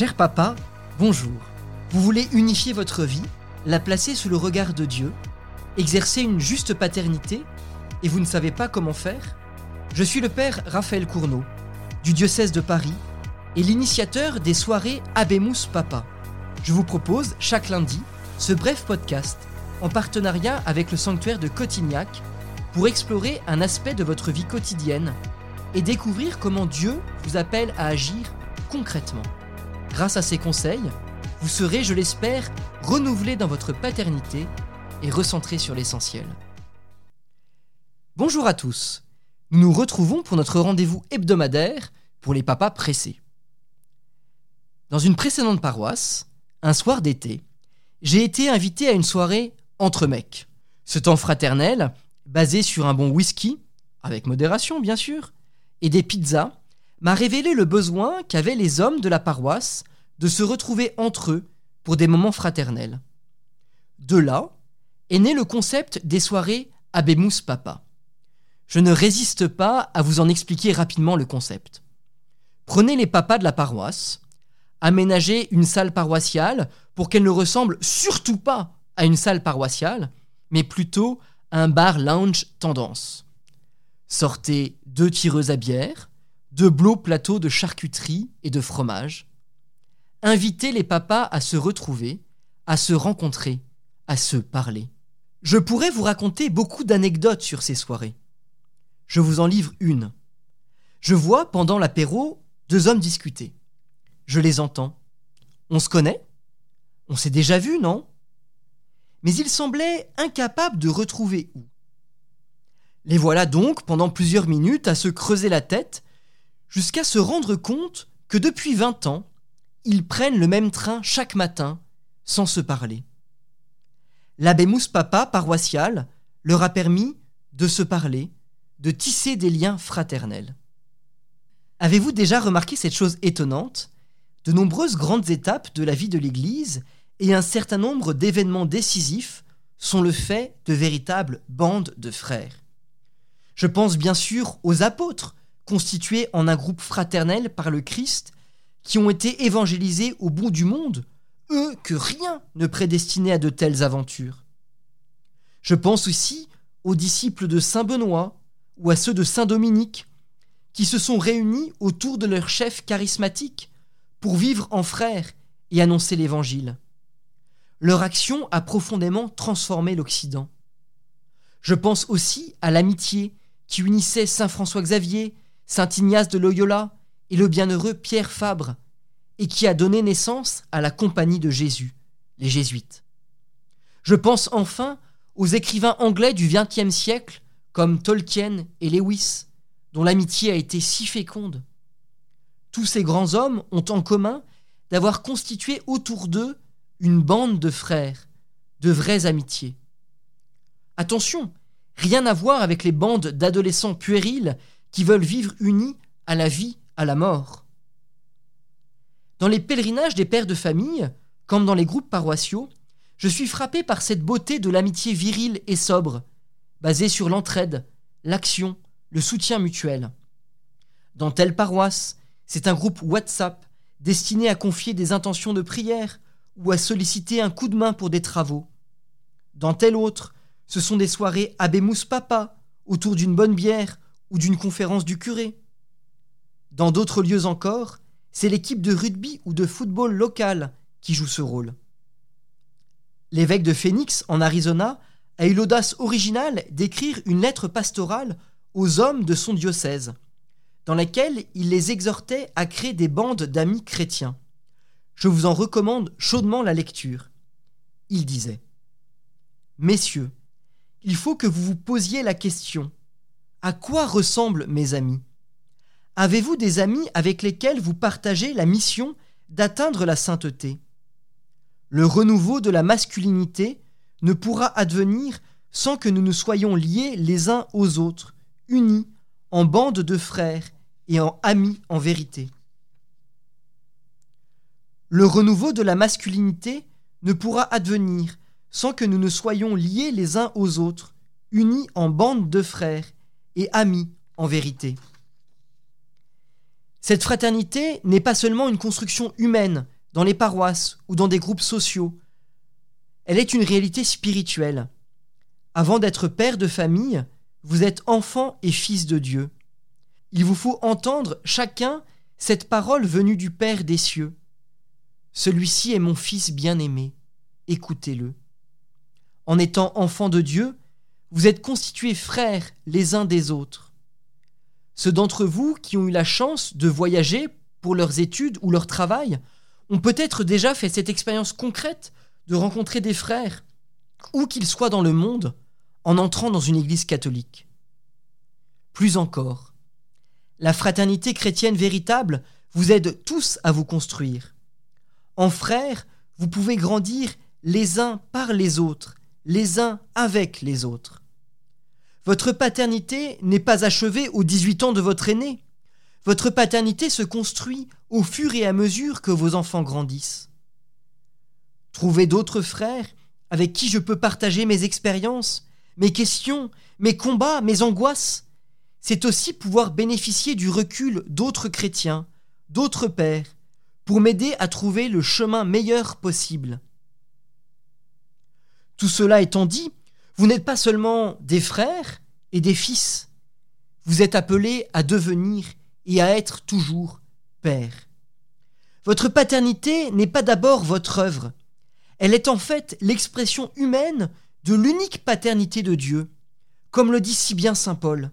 Cher papa, bonjour. Vous voulez unifier votre vie, la placer sous le regard de Dieu, exercer une juste paternité, et vous ne savez pas comment faire? Je suis le père Raphaël Cournot, du diocèse de Paris, et l'initiateur des soirées Abemus Papa. Je vous propose chaque lundi ce bref podcast en partenariat avec le sanctuaire de Cotignac pour explorer un aspect de votre vie quotidienne et découvrir comment Dieu vous appelle à agir concrètement. Grâce à ces conseils, vous serez, je l'espère, renouvelé dans votre paternité et recentré sur l'essentiel. Bonjour à tous. Nous nous retrouvons pour notre rendez-vous hebdomadaire pour les papas pressés. Dans une précédente paroisse, un soir d'été, j'ai été invité à une soirée entre mecs. Ce temps fraternel, basé sur un bon whisky, avec modération bien sûr, et des pizzas, m'a révélé le besoin qu'avaient les hommes de la paroisse de se retrouver entre eux pour des moments fraternels. De là est né le concept des soirées Abemus Papa. Je ne résiste pas à vous en expliquer rapidement le concept. Prenez les papas de la paroisse, aménagez une salle paroissiale pour qu'elle ne ressemble surtout pas à une salle paroissiale, mais plutôt à un bar lounge tendance. Sortez deux tireuses à bière, de beaux plateaux de charcuterie et de fromage. Invitez les papas à se retrouver, à se rencontrer, à se parler. Je pourrais vous raconter beaucoup d'anecdotes sur ces soirées. Je vous en livre une. Je vois pendant l'apéro deux hommes discuter. Je les entends. On se connaît? On s'est déjà vu, non? Mais ils semblaient incapables de retrouver où. Les voilà donc pendant plusieurs minutes à se creuser la tête jusqu'à se rendre compte que depuis vingt ans, ils prennent le même train chaque matin, sans se parler. L'abbé Papa, paroissial, leur a permis de se parler, de tisser des liens fraternels. Avez-vous déjà remarqué cette chose étonnante? De nombreuses grandes étapes de la vie de l'Église et un certain nombre d'événements décisifs sont le fait de véritables bandes de frères. Je pense bien sûr aux apôtres, constitués en un groupe fraternel par le Christ, qui ont été évangélisés au bout du monde, eux que rien ne prédestinait à de telles aventures. Je pense aussi aux disciples de Saint Benoît ou à ceux de Saint Dominique, qui se sont réunis autour de leur chef charismatique pour vivre en frères et annoncer l'Évangile. Leur action a profondément transformé l'Occident. Je pense aussi à l'amitié qui unissait Saint François Xavier, Saint Ignace de Loyola et le bienheureux Pierre Fabre, et qui a donné naissance à la Compagnie de Jésus, les Jésuites. Je pense enfin aux écrivains anglais du XXe siècle comme Tolkien et Lewis, dont l'amitié a été si féconde. Tous ces grands hommes ont en commun d'avoir constitué autour d'eux une bande de frères, de vraies amitiés. Attention, rien à voir avec les bandes d'adolescents puérils qui veulent vivre unis à la vie, à la mort. Dans les pèlerinages des pères de famille, comme dans les groupes paroissiaux, je suis frappé par cette beauté de l'amitié virile et sobre, basée sur l'entraide, l'action, le soutien mutuel. Dans telle paroisse, c'est un groupe WhatsApp destiné à confier des intentions de prière ou à solliciter un coup de main pour des travaux. Dans telle autre, ce sont des soirées Abemus Papa autour d'une bonne bière ou d'une conférence du curé. Dans d'autres lieux encore, c'est l'équipe de rugby ou de football local qui joue ce rôle. L'évêque de Phoenix, en Arizona, a eu l'audace originale d'écrire une lettre pastorale aux hommes de son diocèse, dans laquelle il les exhortait à créer des bandes d'amis chrétiens. Je vous en recommande chaudement la lecture. Il disait Messieurs, il faut que vous vous posiez la question à quoi ressemblent mes amis? Avez-vous des amis avec lesquels vous partagez la mission d'atteindre la sainteté? Le renouveau de la masculinité ne pourra advenir sans que nous nous soyons liés les uns aux autres, unis en bande de frères et en amis en vérité. Le renouveau de la masculinité ne pourra advenir sans que nous ne soyons liés les uns aux autres, unis en bande de frères et amis en vérité. Cette fraternité n'est pas seulement une construction humaine dans les paroisses ou dans des groupes sociaux. Elle est une réalité spirituelle. Avant d'être père de famille, vous êtes enfant et fils de Dieu. Il vous faut entendre chacun cette parole venue du Père des cieux. Celui-ci est mon Fils bien-aimé, écoutez-le. En étant enfant de Dieu, vous êtes constitués frères les uns des autres. Ceux d'entre vous qui ont eu la chance de voyager pour leurs études ou leur travail ont peut-être déjà fait cette expérience concrète de rencontrer des frères, où qu'ils soient dans le monde, en entrant dans une église catholique. Plus encore, la fraternité chrétienne véritable vous aide tous à vous construire. En frères, vous pouvez grandir les uns par les autres, les uns avec les autres. Votre paternité n'est pas achevée aux 18 ans de votre aîné. Votre paternité se construit au fur et à mesure que vos enfants grandissent. Trouvez d'autres frères avec qui je peux partager mes expériences, mes questions, mes combats, mes angoisses. C'est aussi pouvoir bénéficier du recul d'autres chrétiens, d'autres pères, pour m'aider à trouver le chemin meilleur possible. Tout cela étant dit, vous n'êtes pas seulement des frères et des fils, vous êtes appelés à devenir et à être toujours père. Votre paternité n'est pas d'abord votre œuvre, elle est en fait l'expression humaine de l'unique paternité de Dieu, comme le dit si bien Saint Paul.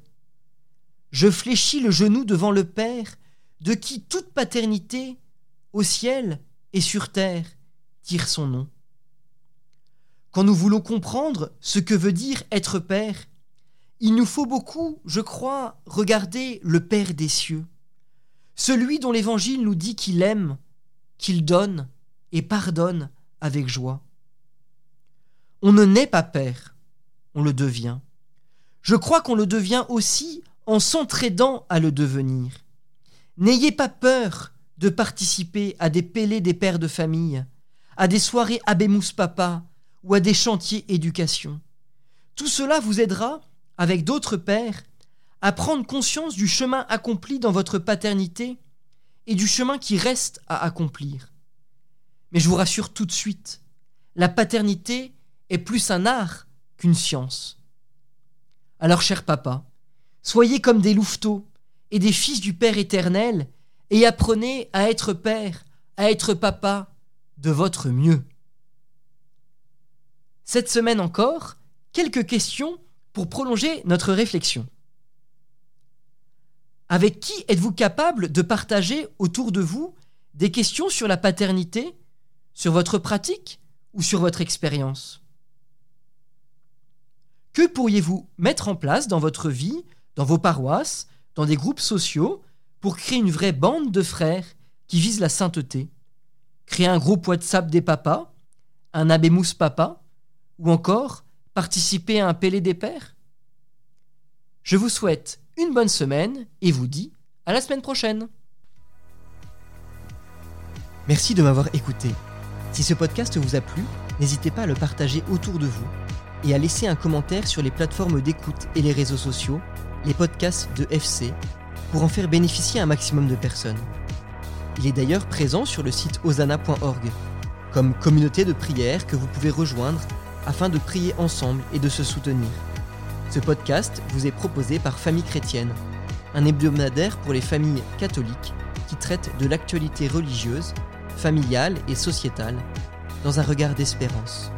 Je fléchis le genou devant le Père, de qui toute paternité, au ciel et sur terre, tire son nom. Quand nous voulons comprendre ce que veut dire être Père, il nous faut beaucoup, je crois, regarder le Père des cieux, celui dont l'Évangile nous dit qu'il aime, qu'il donne et pardonne avec joie. On ne naît pas Père, on le devient. Je crois qu'on le devient aussi en s'entraidant à le devenir. N'ayez pas peur de participer à des pélés des pères de famille, à des soirées Abémous Papa ou à des chantiers éducation. Tout cela vous aidera, avec d'autres pères, à prendre conscience du chemin accompli dans votre paternité et du chemin qui reste à accomplir. Mais je vous rassure tout de suite, la paternité est plus un art qu'une science. Alors, cher papa, soyez comme des louveteaux et des fils du Père éternel, et apprenez à être père, à être papa, de votre mieux. Cette semaine encore, quelques questions pour prolonger notre réflexion. Avec qui êtes-vous capable de partager autour de vous des questions sur la paternité, sur votre pratique ou sur votre expérience? Que pourriez-vous mettre en place dans votre vie, dans vos paroisses, dans des groupes sociaux, pour créer une vraie bande de frères qui vise la sainteté? Créer un groupe WhatsApp des papas, un abémous papa, ou encore participer à un pélé des pères? Je vous souhaite une bonne semaine et vous dis à la semaine prochaine. Merci de m'avoir écouté. Si ce podcast vous a plu, n'hésitez pas à le partager autour de vous et à laisser un commentaire sur les plateformes d'écoute et les réseaux sociaux, les podcasts de FC, pour en faire bénéficier un maximum de personnes. Il est d'ailleurs présent sur le site osana.org, comme communauté de prière que vous pouvez rejoindre afin de prier ensemble et de se soutenir. Ce podcast vous est proposé par Famille Chrétienne, un hebdomadaire pour les familles catholiques qui traite de l'actualité religieuse familiale et sociétale, dans un regard d'espérance.